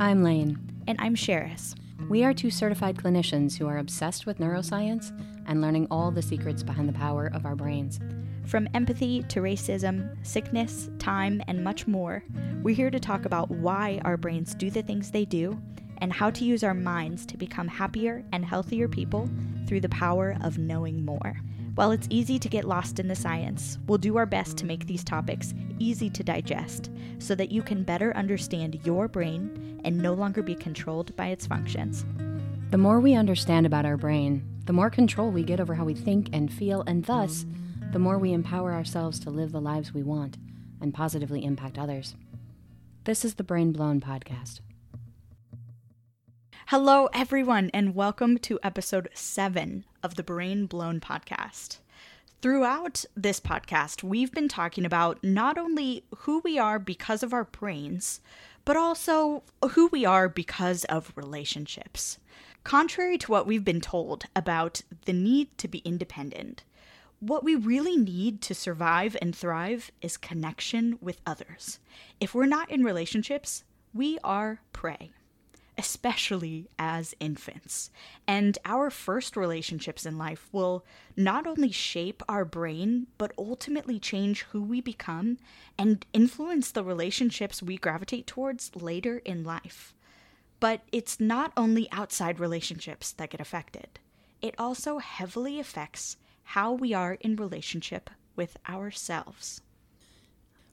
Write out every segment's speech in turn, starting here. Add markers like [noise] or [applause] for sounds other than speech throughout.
I'm Laine. And I'm Sheris. We are two certified clinicians who are obsessed with neuroscience and learning all the secrets behind the power of our brains. From empathy to racism, sickness, time, and much more, we're here to talk about why our brains do the things they do and how to use our minds to become happier and healthier people through the power of knowing more. While it's easy to get lost in the science, we'll do our best to make these topics easy to digest so that you can better understand your brain and no longer be controlled by its functions. The more we understand about our brain, the more control we get over how we think and feel, and thus, the more we empower ourselves to live the lives we want and positively impact others. This is the Brain Blown Podcast. Hello, everyone, and welcome to episode seven of the Brain Blown podcast. Throughout this podcast, we've been talking about not only who we are because of our brains, but also who we are because of relationships. Contrary to what we've been told about the need to be independent, what we really need to survive and thrive is connection with others. If we're not in relationships, we are prey especially as infants. And our first relationships in life will not only shape our brain, but ultimately change who we become and influence the relationships we gravitate towards later in life. But it's not only outside relationships that get affected, it also heavily affects how we are in relationship with ourselves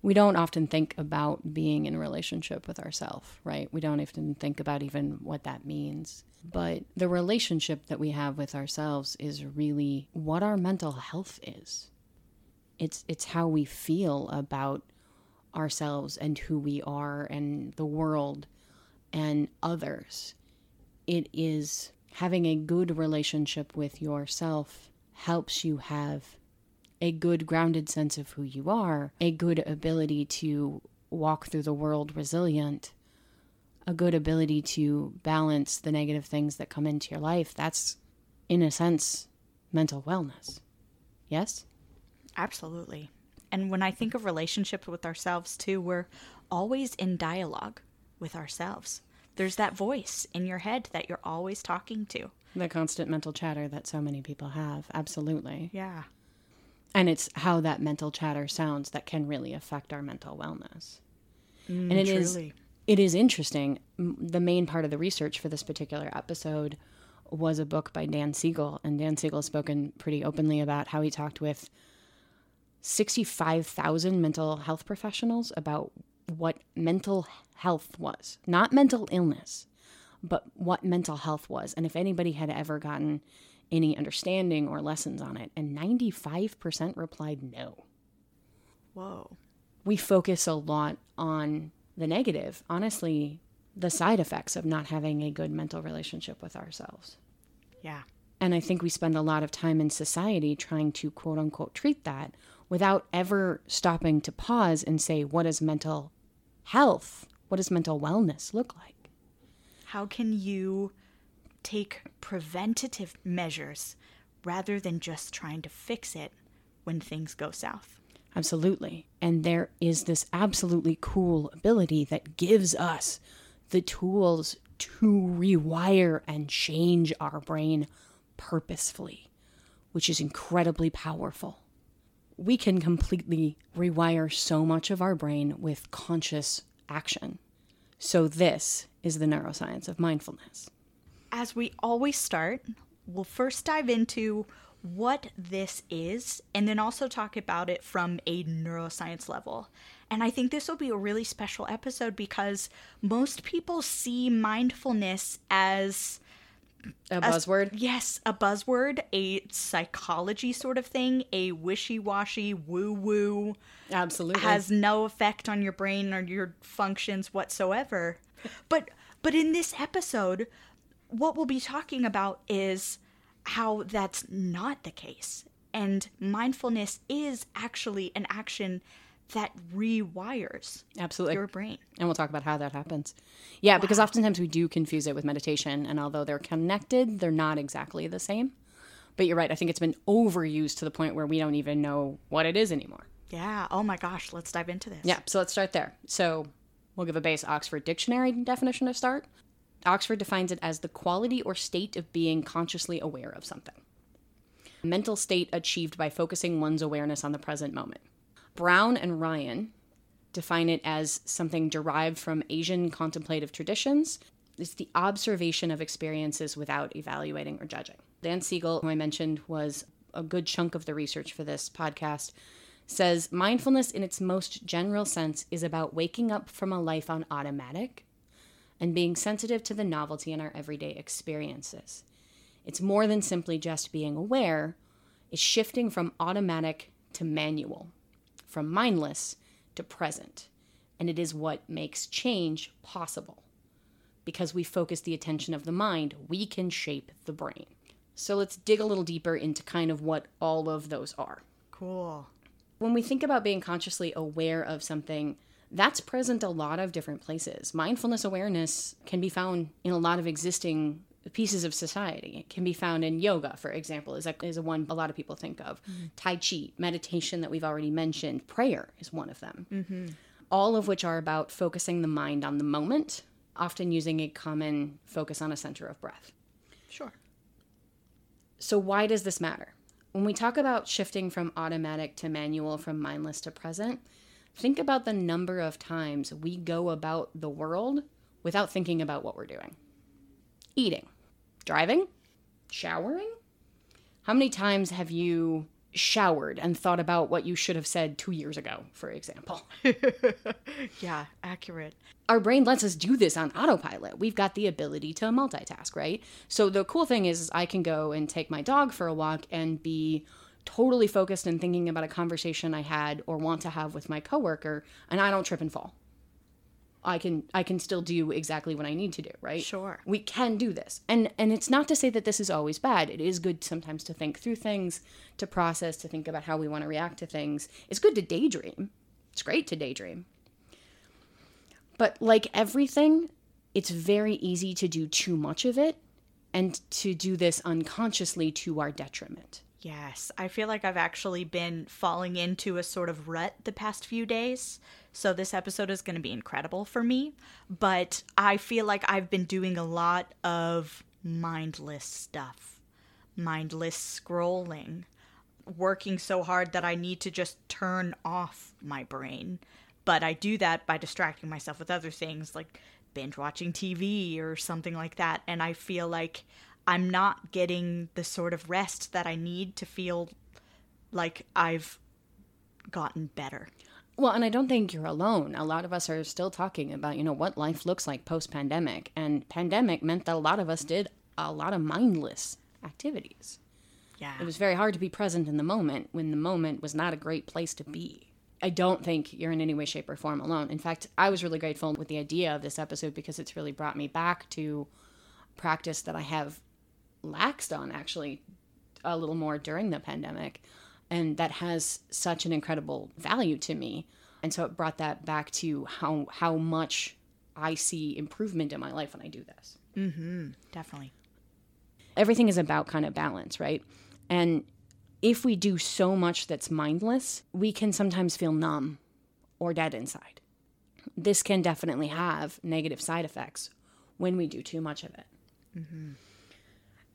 we don't often think about being in a relationship with ourselves, right? We don't often think about even what that means. But the relationship that we have with ourselves is really what our mental health is. It's it's how we feel about ourselves and who we are and the world and others. It is having a good relationship with yourself helps you have a good grounded sense of who you are, a good ability to walk through the world resilient, a good ability to balance the negative things that come into your life. That's, in a sense, mental wellness. Yes? Absolutely. And when I think of relationships with ourselves too, we're always in dialogue with ourselves. There's that voice in your head that you're always talking to. The constant mental chatter that so many people have. Absolutely. Yeah and it's how that mental chatter sounds that can really affect our mental wellness. Mm, and it is it is interesting. The main part of the research for this particular episode was a book by dan siegel and dan siegel has spoken pretty openly about how he talked with 65000 mental health professionals about what mental health was. Not mental illness but what mental health was. And if anybody had ever gotten any understanding or lessons on it, and 95% replied no. Whoa. We focus a lot on the negative, honestly, the side effects of not having a good mental relationship with ourselves. Yeah. And I think we spend a lot of time in society trying to quote unquote treat that without ever stopping to pause and say, what does mental health, what does mental wellness look like? How can you take preventative measures rather than just trying to fix it when things go south. Absolutely. And there is this absolutely cool ability that gives us the tools to rewire and change our brain purposefully, which is incredibly powerful. We can completely rewire so much of our brain with conscious action. So, this is the neuroscience of mindfulness as we always start, we'll first dive into what this is and then also talk about it from a neuroscience level. And I think this will be a really special episode because most people see mindfulness as a buzzword? A, yes, a buzzword, a psychology sort of thing, a wishy washy woo woo. Absolutely. Has no effect on your brain or your functions whatsoever. [laughs] but but in this episode, what we'll be talking about is how that's not the case. And mindfulness is actually an action that rewires absolutely your brain. And we'll talk about how that happens. Yeah, wow. because oftentimes we do confuse it with meditation, and although they're connected, they're not exactly the same. But you're right. I think it's been overused to the point where we don't even know what it is anymore. Yeah. Oh my gosh. Let's dive into this. Yeah. So let's start there. So We'll give a base Oxford Dictionary definition to start. Oxford defines it as the quality or state of being consciously aware of something. A mental state achieved by focusing one's awareness on the present moment. Brown and Ryan define it as something derived from Asian contemplative traditions. It's the observation of experiences without evaluating or judging. Dan Siegel, who I mentioned, was a good chunk of the research for this podcast, says mindfulness in its most general sense is about waking up from a life on automatic and being sensitive to the novelty in our everyday experiences. It's more than simply just being aware, it's shifting from automatic to manual, from mindless to present. And it is what makes change possible. Because we focus the attention of the mind, we can shape the brain. So let's dig a little deeper into kind of what all of those are. Cool. When we think about being consciously aware of something, that's present a lot of different places. Mindfulness awareness can be found in a lot of existing pieces of society. It can be found in yoga, for example, is a, is a one a lot of people think of. Mm-hmm. Tai Chi, meditation that we've already mentioned, prayer is one of them. Mm-hmm. All of which are about focusing the mind on the moment, often using a common focus on a center of breath. Sure. So, why does this matter? When we talk about shifting from automatic to manual, from mindless to present, think about the number of times we go about the world without thinking about what we're doing. Eating, driving, showering. How many times have you showered and thought about what you should have said two years ago, for example. [laughs] yeah, accurate. Our brain lets us do this on autopilot. We've got the ability to multitask, right? So the cool thing is, I can go and take my dog for a walk and be totally focused and thinking about a conversation I had or want to have with my coworker, and I don't trip and fall. I can I can still do exactly what I need to do, right? Sure. We can do this. And and it's not to say that this is always bad. It is good sometimes to think through things, to process, to think about how we want to react to things. It's good to daydream. It's great to daydream. But like everything, it's very easy to do too much of it and to do this unconsciously to our detriment. Yes, I feel like I've actually been falling into a sort of rut the past few days. So this episode is going to be incredible for me. But I feel like I've been doing a lot of mindless stuff, mindless scrolling, working so hard that I need to just turn off my brain. But I do that by distracting myself with other things like binge watching TV or something like that. And I feel like I'm not getting the sort of rest that I need to feel like I've gotten better. Well, and I don't think you're alone. A lot of us are still talking about, you know, what life looks like post pandemic. And pandemic meant that a lot of us did a lot of mindless activities. Yeah. It was very hard to be present in the moment when the moment was not a great place to be. I don't think you're in any way, shape, or form alone. In fact, I was really grateful with the idea of this episode because it's really brought me back to practice that I have laxed on actually a little more during the pandemic. And that has such an incredible value to me. And so it brought that back to how how much i see improvement in my life when i do this. Mm-hmm. Definitely. Everything is about kind of balance right? And if we do so much that's mindless we can sometimes feel numb or dead inside. This can definitely have negative side effects when we do too much of it. Mm-hmm.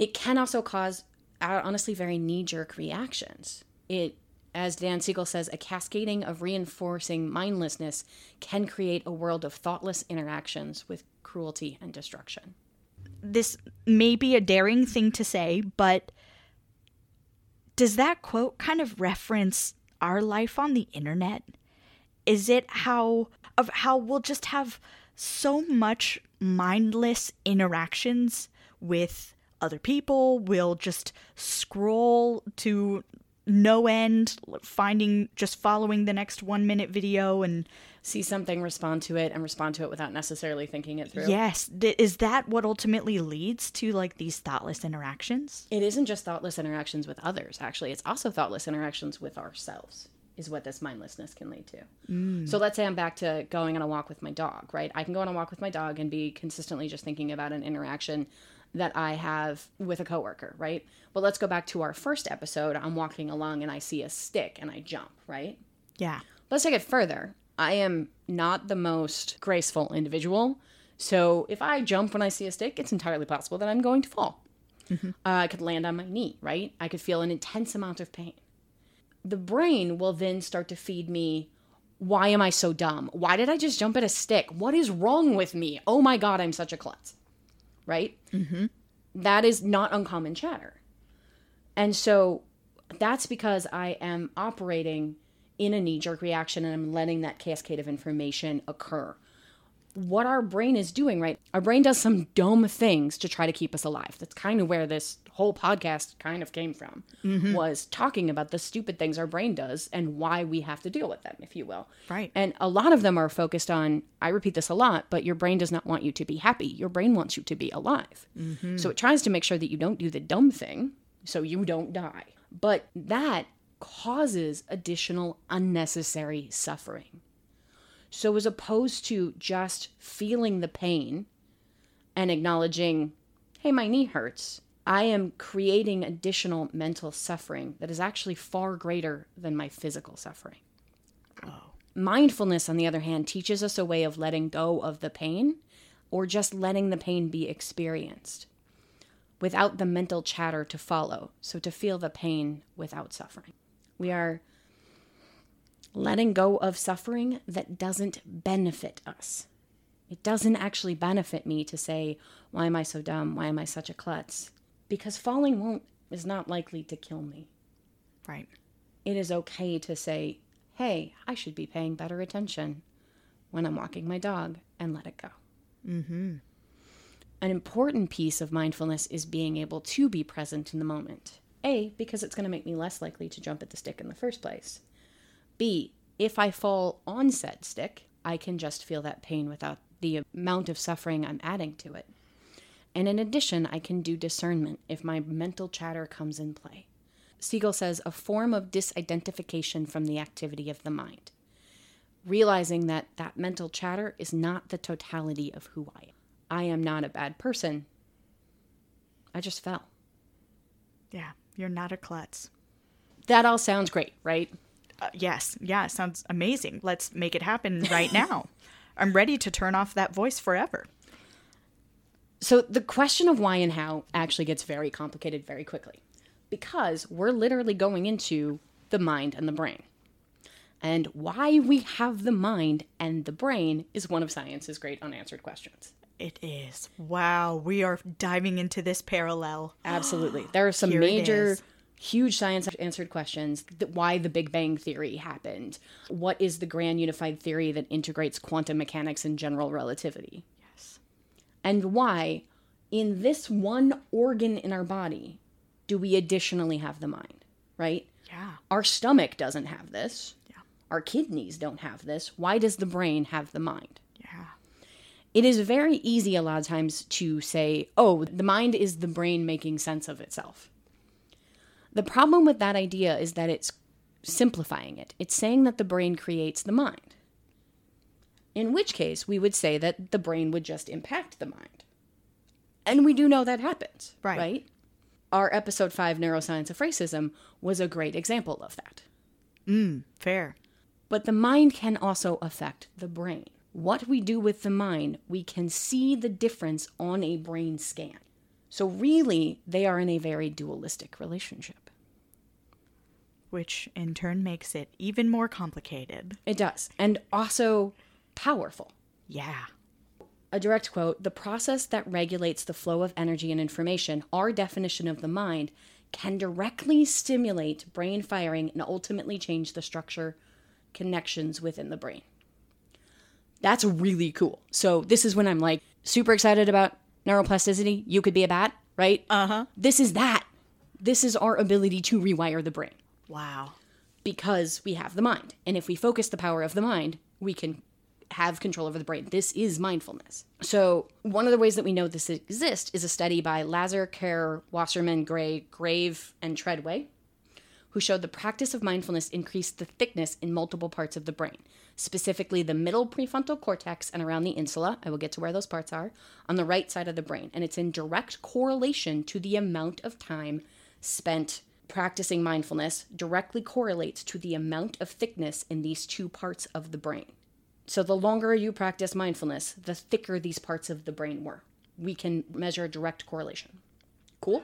It can also cause, honestly, very knee jerk reactions. It, as Dan Siegel says, a cascading of reinforcing mindlessness can create a world of thoughtless interactions with cruelty and destruction. This may be a daring thing to say, but does that quote kind of reference our life on the internet? Is it how of how we'll just have so much mindless interactions with other people. We'll just scroll to no end, finding just following the next one minute video and see something, respond to it, and respond to it without necessarily thinking it through. Yes. Is that what ultimately leads to like these thoughtless interactions? It isn't just thoughtless interactions with others, actually. It's also thoughtless interactions with ourselves, is what this mindlessness can lead to. Mm. So let's say I'm back to going on a walk with my dog, right? I can go on a walk with my dog and be consistently just thinking about an interaction that I have with a coworker, right? But let's go back to our first episode. I'm walking along and I see a stick and I jump, right? Yeah. Let's take it further. I am not the most graceful individual. So if I jump when I see a stick, it's entirely possible that I'm going to fall. Uh, I could land on my knee, right? I could feel an intense amount of pain. The brain will then start to feed me why am I so dumb? Why did I just jump at a stick? What is wrong with me? Oh my God, I'm such a klutz. Right? Mm-hmm. That is not uncommon chatter. And so that's because I am operating in a knee jerk reaction and I'm letting that cascade of information occur. What our brain is doing, right? Our brain does some dumb things to try to keep us alive. That's kind of where this whole podcast kind of came from, mm-hmm. was talking about the stupid things our brain does and why we have to deal with them, if you will. Right. And a lot of them are focused on, I repeat this a lot, but your brain does not want you to be happy. Your brain wants you to be alive. Mm-hmm. So it tries to make sure that you don't do the dumb thing so you don't die. But that causes additional unnecessary suffering. So, as opposed to just feeling the pain and acknowledging, hey, my knee hurts, I am creating additional mental suffering that is actually far greater than my physical suffering. Mindfulness, on the other hand, teaches us a way of letting go of the pain or just letting the pain be experienced without the mental chatter to follow. So, to feel the pain without suffering. We are letting go of suffering that doesn't benefit us. It doesn't actually benefit me to say, Why am I so dumb? Why am I such a klutz? Because falling won't is not likely to kill me. Right. It is okay to say, Hey, I should be paying better attention when I'm walking my dog and let it go. Mm-hmm. An important piece of mindfulness is being able to be present in the moment. A, because it's going to make me less likely to jump at the stick in the first place. B, if I fall on said stick, I can just feel that pain without the amount of suffering I'm adding to it. And in addition, I can do discernment if my mental chatter comes in play. Siegel says a form of disidentification from the activity of the mind, realizing that that mental chatter is not the totality of who I am. I am not a bad person. I just fell. Yeah. You're not a klutz. That all sounds great, right? Uh, yes. Yeah. Sounds amazing. Let's make it happen right now. [laughs] I'm ready to turn off that voice forever. So the question of why and how actually gets very complicated very quickly because we're literally going into the mind and the brain. And why we have the mind and the brain is one of science's great unanswered questions. It is. Wow. We are diving into this parallel. Absolutely. [gasps] There are some Here major. Huge science answered questions. That why the Big Bang Theory happened. What is the grand unified theory that integrates quantum mechanics and general relativity? Yes. And why, in this one organ in our body, do we additionally have the mind, right? Yeah. Our stomach doesn't have this. Yeah. Our kidneys don't have this. Why does the brain have the mind? Yeah. It is very easy a lot of times to say, oh, the mind is the brain making sense of itself. The problem with that idea is that it's simplifying it. It's saying that the brain creates the mind. In which case, we would say that the brain would just impact the mind. And we do know that happens, Right. right? Our episode 5, Neuroscience of Racism, was a great example of that. Mm, Fair. But the mind can also affect the brain. What we do with the mind, we can see the difference on a brain scan. So, really, they are in a very dualistic relationship. Which in turn makes it even more complicated. It does. And also powerful. Yeah. A direct quote The process that regulates the flow of energy and information, our definition of the mind, can directly stimulate brain firing and ultimately change the structure connections within the brain. That's really cool. So, this is when I'm like super excited about neuroplasticity. You could be a bat, right? Uh huh. This is that. This is our ability to rewire the brain Wow. because we have the mind. And if we focus the power of the mind, we can have control over the brain. This is mindfulness. So, one of the ways that we know this exists is a study by Lazar, Kerr, Wasserman, Gray, Greve, and Treadway, who showed the practice of mindfulness increased the thickness in multiple parts of the brain, specifically the middle prefrontal cortex and around the insula. I will get to where those parts are on the right side of the brain. And it's in direct correlation to the amount of time spent practicing mindfulness directly correlates to the amount of thickness in these two parts of the brain. So the longer you practice mindfulness, the thicker these parts of the brain were. We can measure a direct correlation. Cool?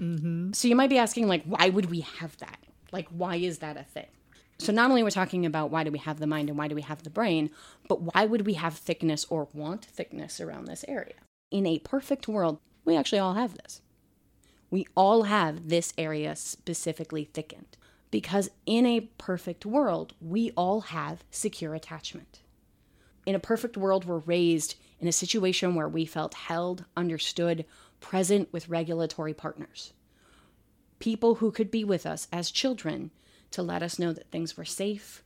Mm-hmm. So you might be asking, like, why would we have that? Like, why is that a thing? So not only we're talking about why do we have the mind and why do we have the brain, but why would we have thickness or want thickness around this area? In a perfect world, we actually all have this. We all have this area specifically thickened because in a perfect world, we all have secure attachment. In a perfect world, we're raised in a situation where we felt held, understood, present with regulatory partners. People who could be with us as children to let us know that things were safe,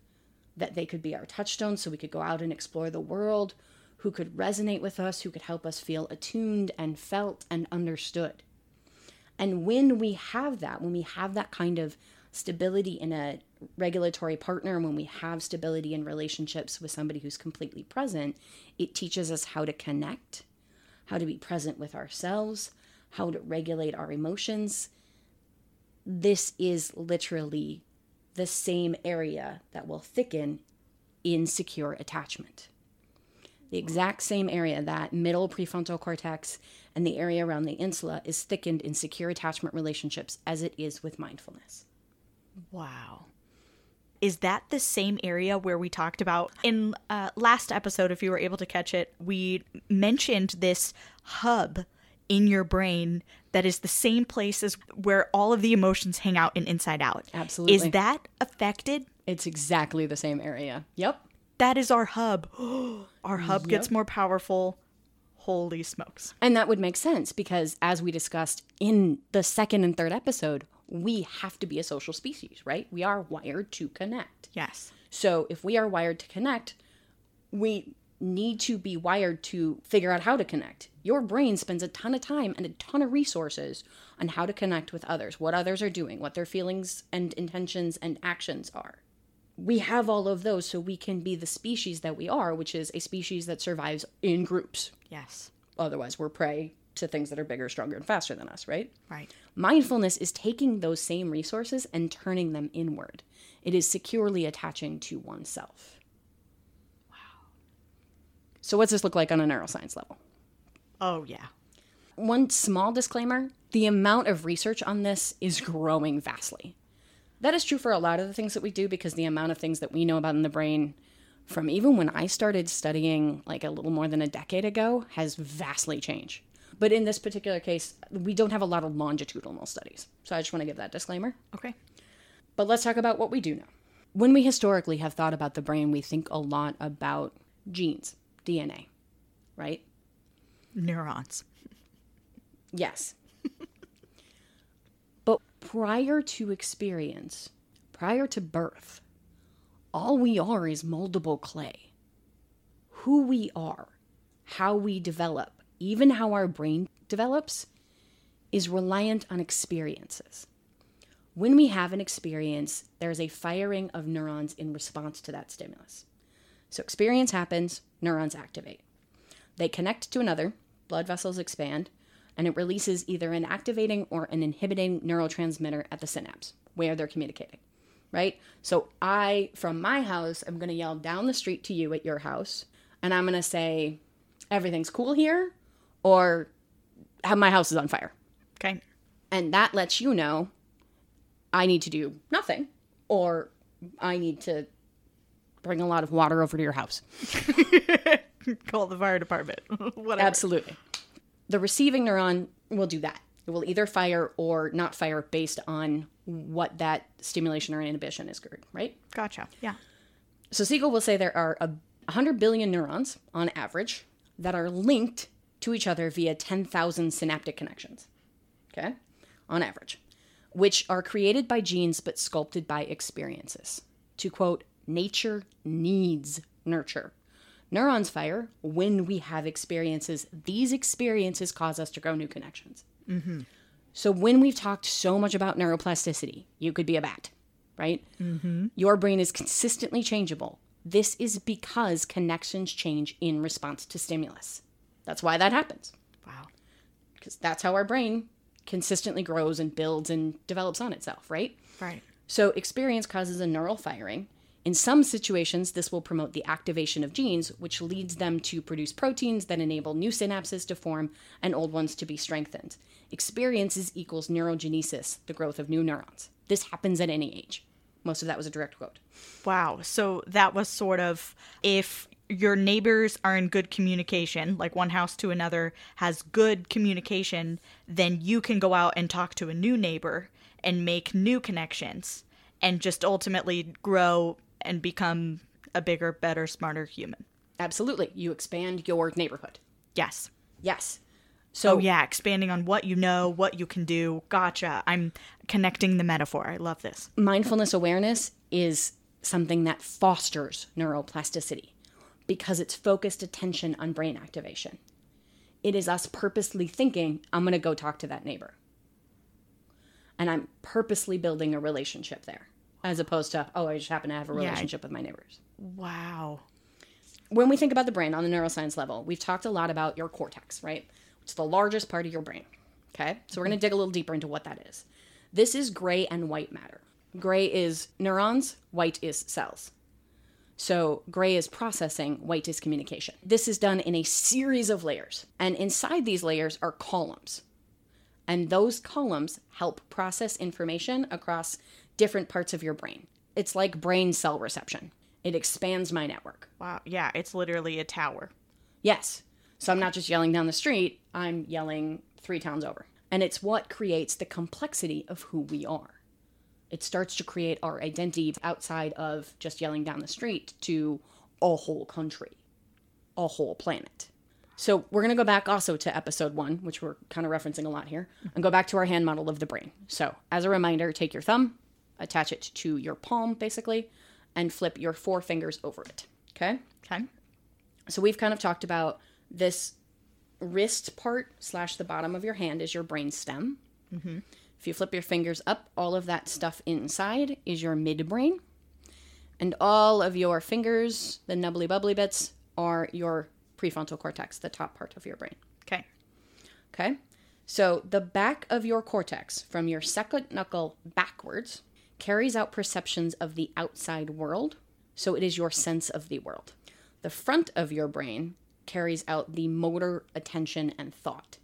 that they could be our touchstones so we could go out and explore the world, who could resonate with us, who could help us feel attuned and felt and understood. And when we have that, when we have that kind of stability in a regulatory partner, when we have stability in relationships with somebody who's completely present, it teaches us how to connect, how to be present with ourselves, how to regulate our emotions. This is literally the same area that will thicken in secure attachment. The exact same area, that middle prefrontal cortex and the area around the insula, is thickened in secure attachment relationships as it is with mindfulness. Wow. Is that the same area where we talked about in uh, last episode? If you were able to catch it, we mentioned this hub in your brain that is the same place as where all of the emotions hang out in Inside Out. Absolutely. Is that affected? It's exactly the same area. Yep. That is our hub. [gasps] our hub Yep. gets more powerful. Holy smokes. And that would make sense because, as we discussed in the second and third episode, we have to be a social species, right? We are wired to connect. Yes. So, if we are wired to connect, we need to be wired to figure out how to connect. Your brain spends a ton of time and a ton of resources on how to connect with others, what others are doing, what their feelings and intentions and actions are. We have all of those so we can be the species that we are, which is a species that survives in groups. Yes. Otherwise, we're prey to things that are bigger, stronger, and faster than us, right? Right. Mindfulness is taking those same resources and turning them inward. It is securely attaching to oneself. So, what's this look like on a neuroscience level? Oh, yeah. One small disclaimer the amount of research on this is growing vastly. That is true for a lot of the things that we do because the amount of things that we know about in the brain from even when I started studying like a little more than a decade ago has vastly changed. But in this particular case, we don't have a lot of longitudinal studies. So I just want to give that disclaimer. Okay. But let's talk about what we do know. When we historically have thought about the brain, we think a lot about genes, DNA, right? Neurons. Yes. [laughs] but prior to experience, prior to birth, all we are is moldable clay. Who we are, how we develop, even how our brain develops, is reliant on experiences. When we have an experience, there's a firing of neurons in response to that stimulus. So, experience happens, neurons activate. They connect to another, blood vessels expand, and it releases either an activating or an inhibiting neurotransmitter at the synapse where they're communicating, right? So, I, from my house, I'm going to yell down the street to you at your house, and I'm going to say, everything's cool here, or my house is on fire. Okay. And that lets you know I need to do nothing, or I need to bring a lot of water over to your house. [laughs] Call the fire department. [laughs] Whatever. Absolutely. The receiving neuron will do that. It will either fire or not fire based on what that stimulation or inhibition is, good, right? Gotcha. Yeah. So Siegel will say there are a 100 billion neurons on average that are linked to each other via 10,000 synaptic connections. Okay? On average, which are created by genes but sculpted by experiences. To quote, nature needs nurture. Neurons fire when we have experiences. These experiences cause us to grow new connections. So when we've talked so much about neuroplasticity, you could be a bat, right? Mm-hmm. Your brain is consistently changeable. This is because connections change in response to stimulus. That's why that happens, Wow. because that's how our brain consistently grows and builds and develops on itself, right? Right. So experience causes a neural firing In some situations, this will promote the activation of genes, which leads them to produce proteins that enable new synapses to form and old ones to be strengthened. Experiences equals neurogenesis, the growth of new neurons. This happens at any age. Most of that was a direct quote. Wow. So that was sort of if your neighbors are in good communication, like one house to another has good communication, then you can go out and talk to a new neighbor and make new connections and just ultimately grow and become a bigger, better, smarter human. Absolutely. You expand your neighborhood. Yes. Yes. So, Oh, yeah. Expanding on what you know, what you can do. Gotcha. I'm connecting the metaphor. I love this. mindfulness awareness is something that fosters neuroplasticity because it's focused attention on brain activation. It is us purposely thinking, I'm going to go talk to that neighbor. And I'm purposely building a relationship there, as opposed to, oh, I just happen to have a relationship with my neighbors. Wow. When we think about the brain on the neuroscience level, we've talked a lot about your cortex, right? It's the largest part of your brain. Okay. So we're going to dig a little deeper into what that is. This is gray and white matter. Gray is neurons, white is cells. So gray is processing, white is communication. This is done in a series of layers. And inside these layers are columns. And those columns help process information across different parts of your brain. It's like brain cell reception, it expands my network. Wow. Yeah. It's literally a tower. Yes. So I'm not just yelling down the street, I'm yelling three towns over. And it's what creates the complexity of who we are. It starts to create our identity outside of just yelling down the street to a whole country, a whole planet. So we're going to go back also to episode one, which we're kind of referencing a lot here, and go back to our hand model of the brain. So as a reminder, take your thumb, attach it to your palm, basically, and flip your four fingers over it. Okay? Okay. So we've kind of talked about this wrist part slash the bottom of your hand is your brain stem. Mm-hmm. If you flip your fingers up, all of that stuff inside is your midbrain. And all of your fingers, the nubbly bubbly bits, are your prefrontal cortex, the top part of your brain. Okay. Okay? So the back of your cortex, from your second knuckle backwards, carries out perceptions of the outside world. So it is your sense of the world. The front of your brain carries out the motor, attention, and thought.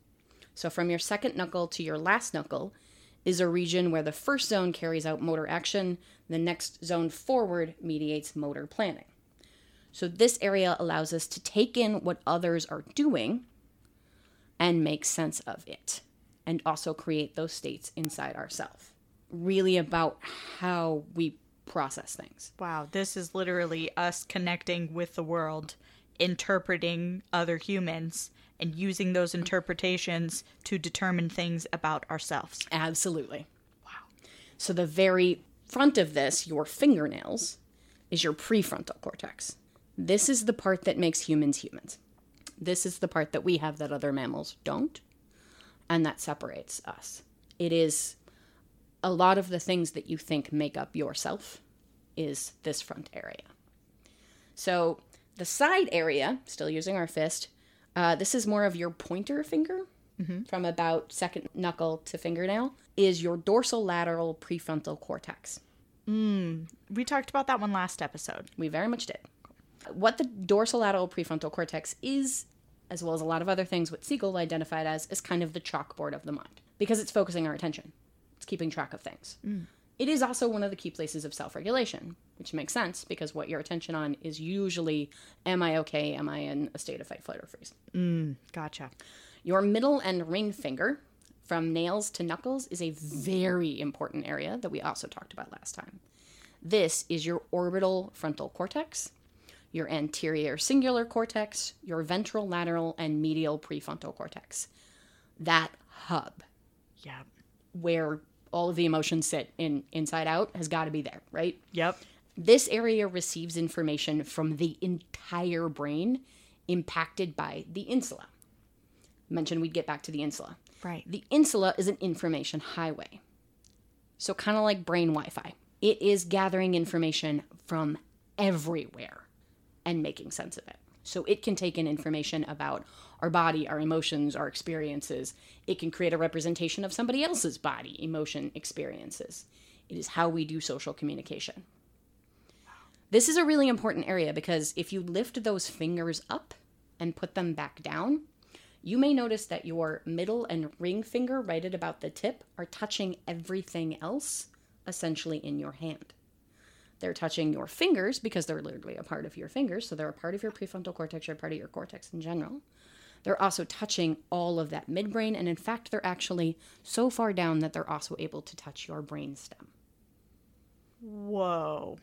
So from your second knuckle to your last knuckle is a region where the first zone carries out motor action, the next zone forward mediates motor planning. So this area allows us to take in what others are doing and make sense of it and also create those states inside ourselves. Really about how we process things. Wow. This is literally us connecting with the world, interpreting other humans, and using those interpretations to determine things about ourselves. Absolutely. Wow. So the very front of this, your fingernails, is your prefrontal cortex. This is the part that makes humans humans. This is the part that we have that other mammals don't, and that separates us. It is a lot of the things that you think make up yourself is this front area. So the side area, still using our fist, uh, this is more of your pointer finger from about second knuckle to fingernail, is your dorsal lateral prefrontal cortex. We talked about that one last episode. We very much did. What the dorsal lateral prefrontal cortex is, as well as a lot of other things, what Siegel identified as, is kind of the chalkboard of the mind because it's focusing our attention, it's keeping track of things. Mm. It is also one of the key places of self regulation, which makes sense because what your attention on is usually am I okay? Am I in a state of fight, flight, or freeze? Mm, gotcha. Your middle and ring finger, from nails to knuckles, is a very important area that we also talked about last time. This is your orbital frontal cortex, your anterior cingulate cortex, your ventral lateral and medial prefrontal cortex. That hub Yeah. where all of the emotions sit in inside out has got to be there, right? Yep. This area receives information from the entire brain impacted by the insula. Mentioned we'd get back to the insula. Right. The insula is an information highway. So, kind of like brain Wi Fi, it is gathering information from everywhere and making sense of it. So, it can take in information about our body, our emotions, our experiences. It can create a representation of somebody else's body, emotion, experiences. It is how we do social communication. This is a really important area because if you lift those fingers up and put them back down, you may notice that your middle and ring finger, right at about the tip, are touching everything else essentially in your hand. They're touching your fingers because they're literally a part of your fingers, so they're a part of your prefrontal cortex or a part of your cortex in general. They're also touching all of that midbrain, and in fact, they're actually so far down that they're also able to touch your brainstem. Whoa.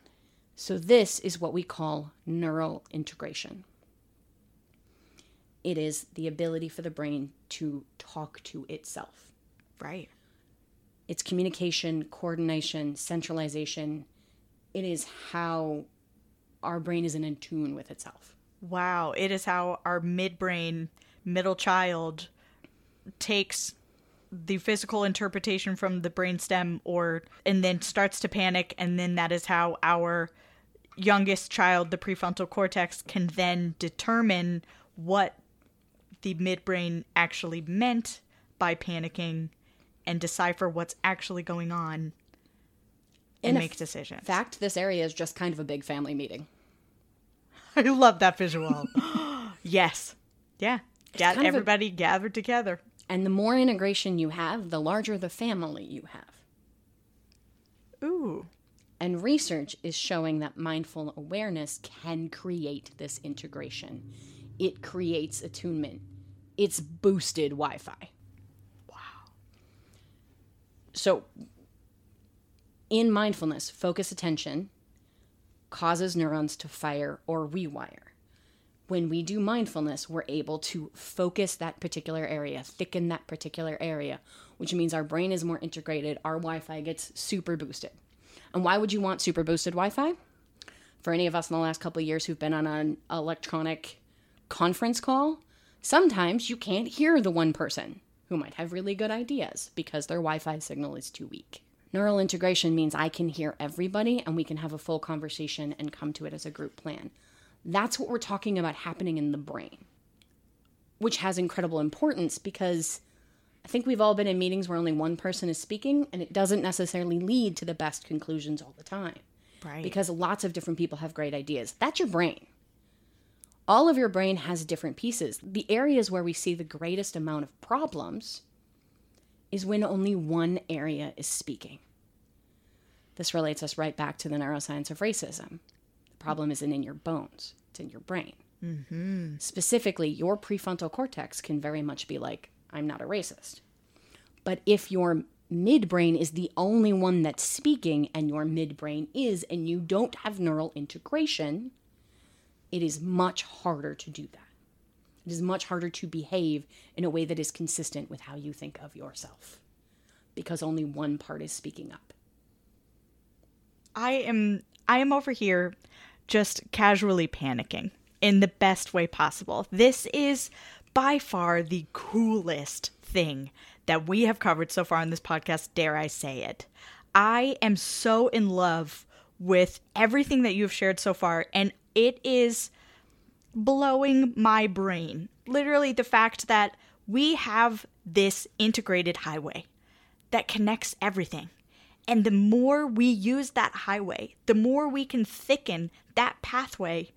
So, this is what we call neural integration. It is the ability for the brain to talk to itself. Right. It's communication, coordination, centralization. It is how our brain isn't in tune with itself. Wow. It is how our midbrain, middle child takes the physical interpretation from the brainstem or and then starts to panic and then that is how our youngest child the prefrontal cortex can then determine what the midbrain actually meant by panicking and decipher what's actually going on and make decisions. In fact, this area is just kind of a big family meeting. [laughs] I love that visual. [gasps] yes. Yeah. Get of a- everybody gathered together. And the more integration you have, the larger the family you have. Ooh. And research is showing that mindful awareness can create this integration. It creates attunement. It's boosted Wi Fi. Wow. So, in mindfulness, focus attention causes neurons to fire or rewire. When we do mindfulness, we're able to focus that particular area, thicken that particular area, which means our brain is more integrated, our Wi Fi gets super boosted. And why would you want super boosted Wi Fi? For any of us in the last couple of years who've been on an electronic conference call, sometimes you can't hear the one person who might have really good ideas because their Wi Fi signal is too weak. Neural integration means I can hear everybody and we can have a full conversation and come to it as a group plan. That's what we're talking about happening in the brain, which has incredible importance because I think we've all been in meetings where only one person is speaking and it doesn't necessarily lead to the best conclusions all the time Right. because lots of different people have great ideas. That's your brain. All of your brain has different pieces. The areas where we see the greatest amount of problems is when only one area is speaking. This relates us right back to the neuroscience of racism. The problem isn't in your bones, it's in your brain. Mm-hmm. Specifically, your prefrontal cortex can very much be like, I'm not a racist. But if your midbrain is the only one that's speaking and your midbrain is, and you don't have neural integration, it is much harder to do that. It is much harder to behave in a way that is consistent with how you think of yourself because only one part is speaking up. I am I am over here just casually panicking in the best way possible. This is by far the coolest thing that we have covered so far on this podcast, dare I say it. I am so in love with everything that you have shared so far and it is blowing my brain. Literally the fact that we have this integrated highway that connects everything. And the more we use that highway, the more we can thicken that pathway,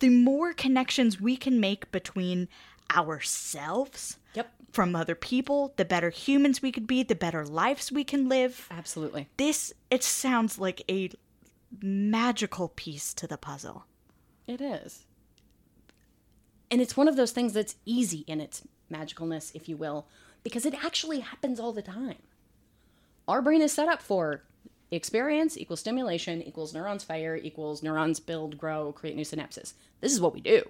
the more connections we can make between ourselves Yep, from other people, the better humans we could be, the better lives we can live. absolutely. This it sounds like a magical piece to the puzzle. It is. And it's one of those things that's easy in its magicalness, if you will, because it actually happens all the time. Our brain is set up for experience equals stimulation equals neurons fire equals neurons build, grow, create new synapses. This is what we do.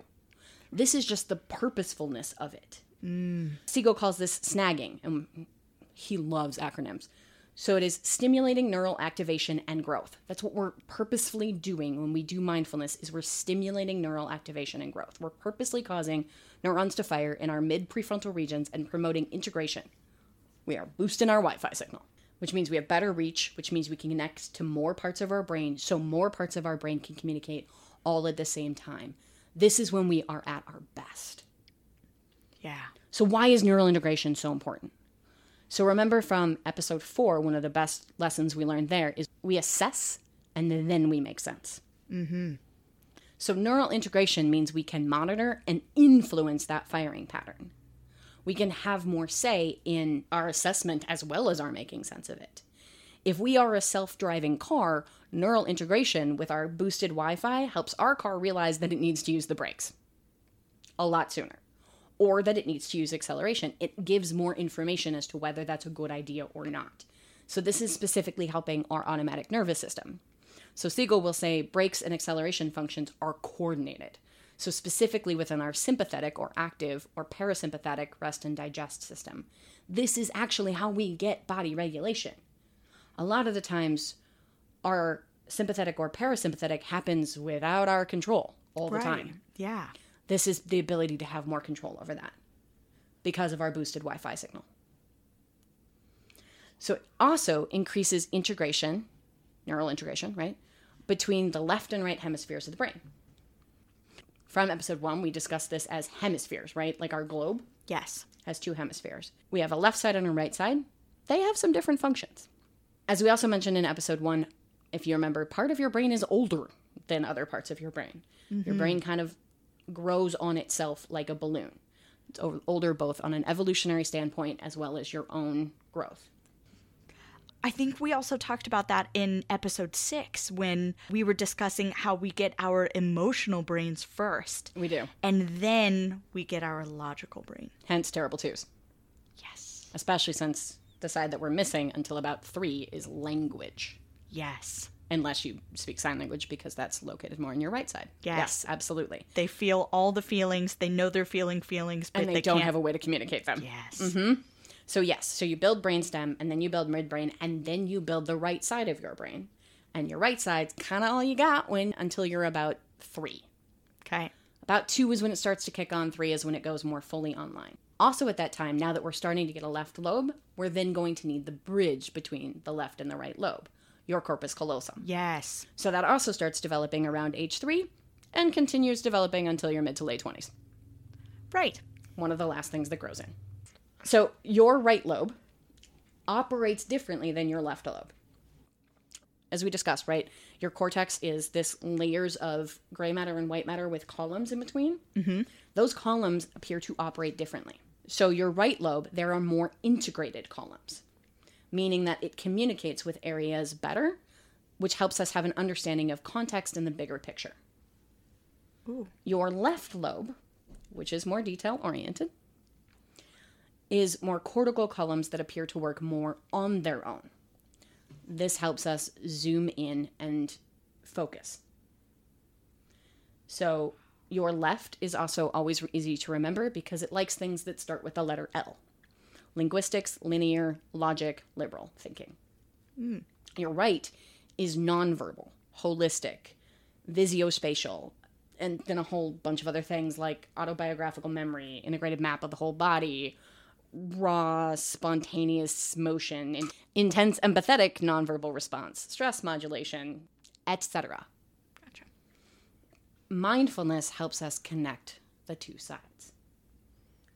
This is just the purposefulness of it. Mm. Siegel calls this snagging, and he loves acronyms. So it is stimulating neural activation and growth. That's what we're purposefully doing when we do mindfulness is we're stimulating neural activation and growth. We're purposely causing neurons to fire in our mid prefrontal regions and promoting integration. We are boosting our Wi-Fi signal, which means we have better reach, which means we can connect to more parts of our brain so more parts of our brain can communicate all at the same time. This is when we are at our best. Yeah. So, why is neural integration so important? So, remember from episode four, one of the best lessons we learned there is we assess and then we make sense. Mm-hmm. So, neural integration means we can monitor and influence that firing pattern. We can have more say in our assessment as well as our making sense of it. If we are a self driving car, neural integration with our boosted Wi Fi helps our car realize that it needs to use the brakes a lot sooner or that it needs to use acceleration. It gives more information as to whether that's a good idea or not. So, this is specifically helping our automatic nervous system. So, Siegel will say brakes and acceleration functions are coordinated. So, specifically within our sympathetic or active or parasympathetic rest and digest system. This is actually how we get body regulation. A lot of the times, our sympathetic or parasympathetic happens without our control all the time. Yeah. This is the ability to have more control over that because of our boosted Wi Fi signal. So it also increases integration, neural integration, right, between the left and right hemispheres of the brain. From episode one, we discussed this as hemispheres, right? Like our globe Yes. has two hemispheres. We have a left side and a right side. They have some different functions. As we also mentioned in episode one, if you remember, part of your brain is older than other parts of your brain. Your mm-hmm. brain kind of grows on itself like a balloon. It's older both on an evolutionary standpoint as well as your own growth. I think we also talked about that in episode six when we were discussing how we get our emotional brains first. We do. And then we get our logical brain. Hence terrible twos, Yes. especially since the side that we're missing until about three is language. Yes. Unless you speak sign language because that's located more on your right side. Yes. absolutely. They feel all the feelings. They know they're feeling feelings, but And they, they, don't can't. have a way to communicate them. Yes. Mm-hmm. So yes, so you build brainstem and then you build midbrain and then you build the right side of your brain. And your right side's kind of all you got when until you're about 3. Okay. About 2 is when it starts to kick on, 3 is when it goes more fully online. Also at that time, now that we're starting to get a left lobe, we're then going to need the bridge between the left and the right lobe, your corpus callosum. Yes. So that also starts developing around age 3 and continues developing until your mid to late 20s. Right. one of the last things that grows in. So your right lobe operates differently than your left lobe. As we discussed, right? Your cortex is this layers of gray matter and white matter with columns in between. Mm-hmm. Those columns appear to operate differently. So your right lobe, there are more integrated columns, meaning that it communicates with areas better, which helps us have an understanding of context in the bigger picture. Ooh. Your left lobe, which is more detail oriented, is more cortical columns that appear to work more on their own. This helps us zoom in and focus. So, your left is also always easy to remember because it likes things that start with the letter L linguistics, linear, logic, liberal thinking. Hmm. Your right is nonverbal, holistic, visuospatial, and then a whole bunch of other things like autobiographical memory, integrated map of the whole body, raw, spontaneous motion, in- intense empathetic nonverbal response, stress modulation, etc. Gotcha. Mindfulness helps us connect the two sides.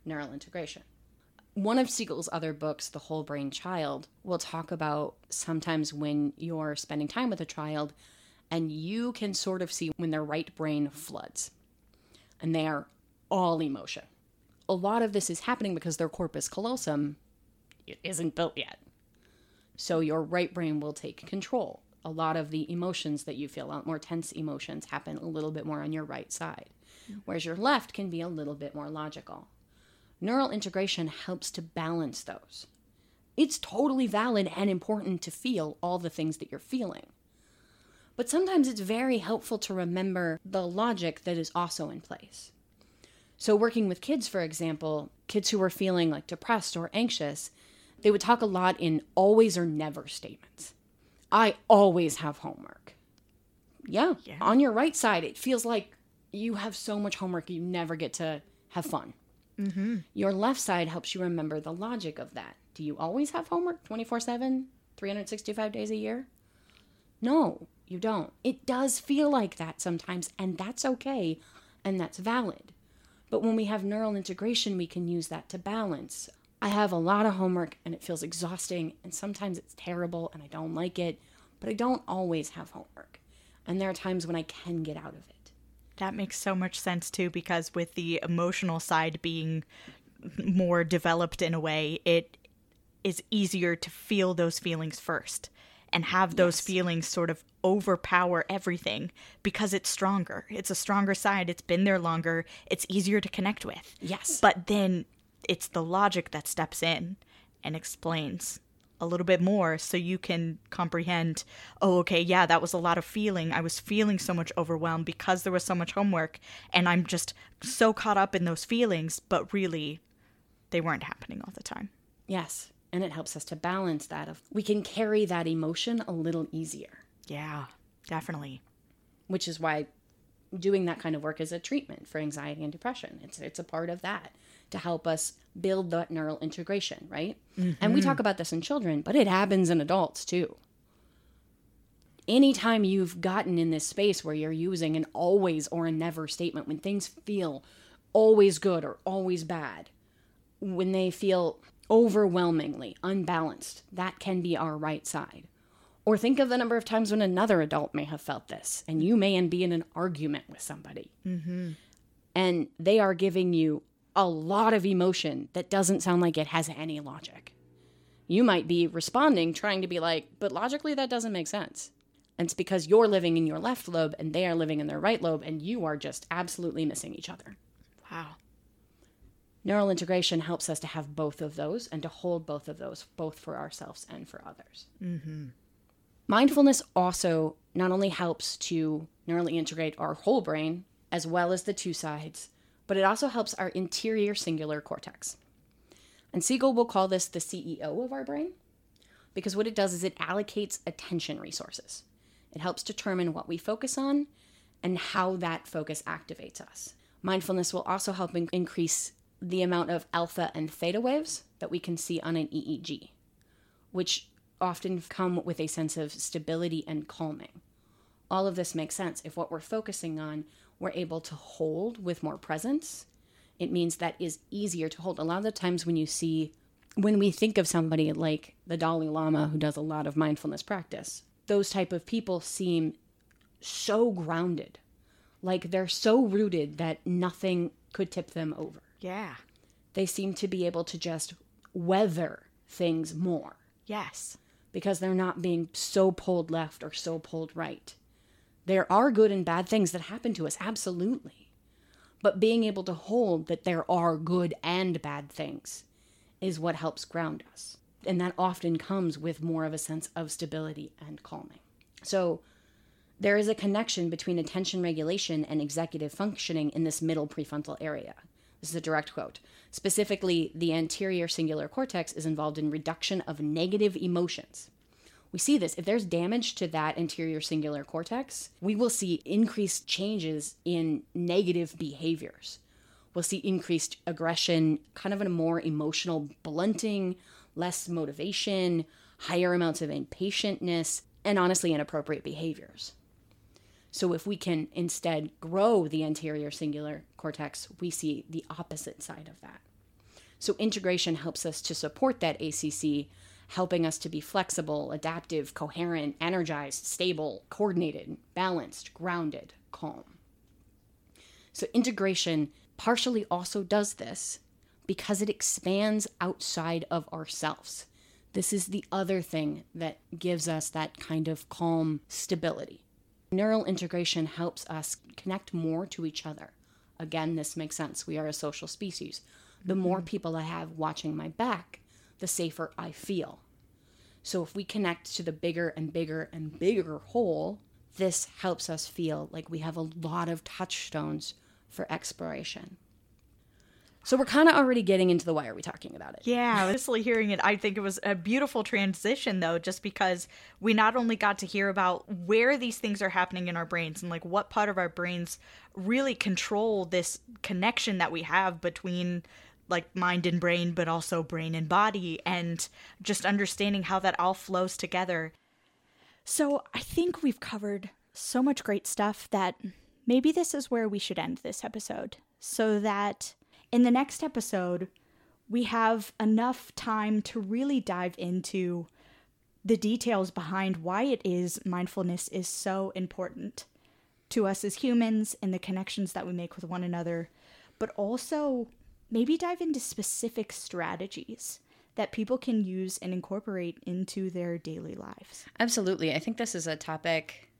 Neural integration. One of Siegel's other books, The Whole Brain Child, will talk about sometimes when you're spending time with a child and you can sort of see when their right brain floods and they are all emotion. A lot of this is happening because their corpus callosum isn't built yet. So your right brain will take control. A lot of the emotions that you feel, a lot more tense emotions, happen a little bit more on your right side, whereas your left can be a little bit more logical. Neural integration helps to balance those. It's totally valid and important to feel all the things that you're feeling. But sometimes it's very helpful to remember the logic that is also in place. So, working with kids, for example, kids who are feeling like depressed or anxious, they would talk a lot in always or never statements. I always have homework. Yeah, Yeah. on your right side, it feels like you have so much homework you never get to have fun. Mm-hmm. Your left side helps you remember the logic of that. Do you always have homework 24 7, 365 days a year? No, you don't. It does feel like that sometimes, and that's okay and that's valid. But when we have neural integration, we can use that to balance. I have a lot of homework and it feels exhausting, and sometimes it's terrible and I don't like it, but I don't always have homework. And there are times when I can get out of it. That makes so much sense too, because with the emotional side being more developed in a way, it is easier to feel those feelings first and have those Yes. feelings sort of overpower everything because it's stronger. It's a stronger side. It's been there longer. It's easier to connect with. Yes. But then it's the logic that steps in and explains a little bit more so you can comprehend oh okay yeah that was a lot of feeling i was feeling so much overwhelmed because there was so much homework and i'm just so caught up in those feelings but really they weren't happening all the time Yes. And it helps us to balance that of we can carry that emotion a little easier, yeah definitely which is why doing that kind of work is a treatment for anxiety and depression. It's it's a part of that to help us build that neural integration, right? And we mm-hmm. talk about this in children, but it happens in adults too. Anytime you've gotten in this space where you're using an always or a never statement when things feel always good or always bad, when they feel overwhelmingly unbalanced, that can be our right side. Or think of the number of times when another adult may have felt this, and you may be in an argument with somebody. Mm-hmm. And they are giving you a lot of emotion that doesn't sound like it has any logic. You might be responding, trying to be like, but logically, that doesn't make sense. And it's because you're living in your left lobe and they are living in their right lobe, and you are just absolutely missing each other. wow Neural integration helps us to have both of those and to hold both of those, both for ourselves and for others. Mm-hmm. Mindfulness also not only helps to neurally integrate our whole brain as well as the two sides, but it also helps our anterior cingulate cortex. And Siegel will call this the CEO of our brain because what it does is it allocates attention resources. It helps determine what we focus on and how that focus activates us. Mindfulness will also help in- increase the amount of alpha and theta waves that we can see on an EEG, which often come with a sense of stability and calming. All of this makes sense. If what we're focusing on, we're able to hold with more presence, it means that is easier to hold. A lot of the times when you see, when we think of somebody like the Dalai Lama who does a lot of mindfulness practice, those type of people seem so grounded. Like they're so rooted that nothing could tip them over. yeah They seem to be able to just weather things more yes because they're not being so pulled left or so pulled right. There are good and bad things that happen to us, absolutely. But being able to hold that there are good and bad things is what helps ground us. And that often comes with more of a sense of stability and calming. So there is a connection between attention regulation and executive functioning in this middle prefrontal area. This is a direct quote. Specifically, the anterior cingulate cortex is involved in reduction of negative emotions. We see this. If there's damage to that anterior cingulate cortex, we will see increased changes in negative behaviors. We'll see increased aggression, kind of a more emotional blunting, less motivation, higher amounts of impatientness, and honestly, inappropriate behaviors. So, if we can instead grow the anterior cingulate cortex, we see the opposite side of that. So, integration helps us to support that ACC, helping us to be flexible, adaptive, coherent, energized, stable, coordinated, balanced, grounded, calm. So, integration partially also does this because it expands outside of ourselves. This is the other thing that gives us that kind of calm stability. Neural integration helps us connect more to each other. Again, this makes sense. We are a social species. The more mm-hmm. people I have watching my back, the safer I feel. So if we connect to the bigger and bigger and bigger whole, this helps us feel like we have a lot of touchstones for exploration. So we're kind of already getting into the why are we talking about it? Yeah, honestly, hearing it, I think it was a beautiful transition, though, just because we not only got to hear about where these things are happening in our brains and like what part of our brains really control this connection that we have between like mind and brain, but also brain and body, and just understanding how that all flows together. So I think we've covered so much great stuff that maybe this is where we should end this episode so that in the next episode, we have enough time to really dive into the details behind why it is mindfulness is so important to us as humans and the connections that we make with one another, but also maybe dive into specific strategies that people can use and incorporate into their daily lives. Absolutely. I think this is a topic,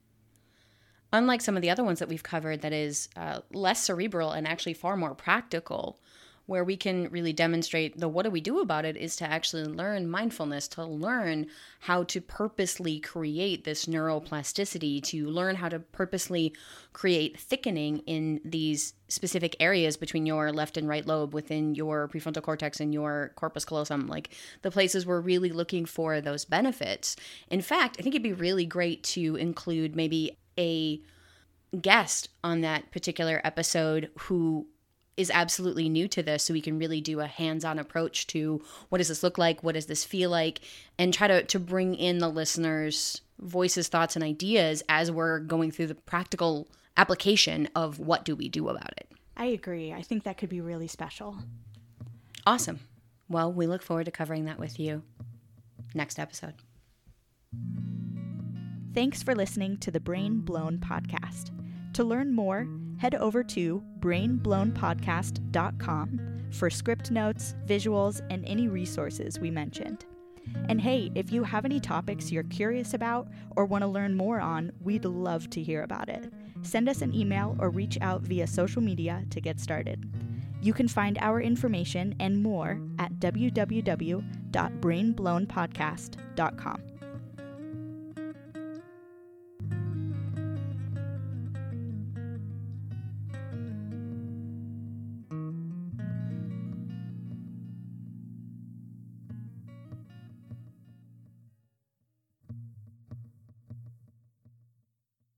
unlike some of the other ones that we've covered, that is uh, less cerebral and actually far more practical where we can really demonstrate the what do we do about it is to actually learn mindfulness, to learn how to purposely create this neuroplasticity, to learn how to purposely create thickening in these specific areas between your left and right lobe within your prefrontal cortex and your corpus callosum, like the places we're really looking for those benefits. In fact, I think it'd be really great to include maybe a guest on that particular episode who is absolutely new to this so we can really do a hands-on approach to what does this look like what does this feel like and try to, to bring in the listeners voices thoughts and ideas as we're going through the practical application of what do we do about it. I agree. I think that could be really special. Awesome. Well we look forward to covering that with you next episode. Thanks for listening to the brain blown podcast. To learn more, head over to brainblownpodcast.com for script notes, visuals, and any resources we mentioned. And hey, if you have any topics you're curious about or want to learn more on, we'd love to hear about it. Send us an email or reach out via social media to get started. You can find our information and more at www.brainblownpodcast.com.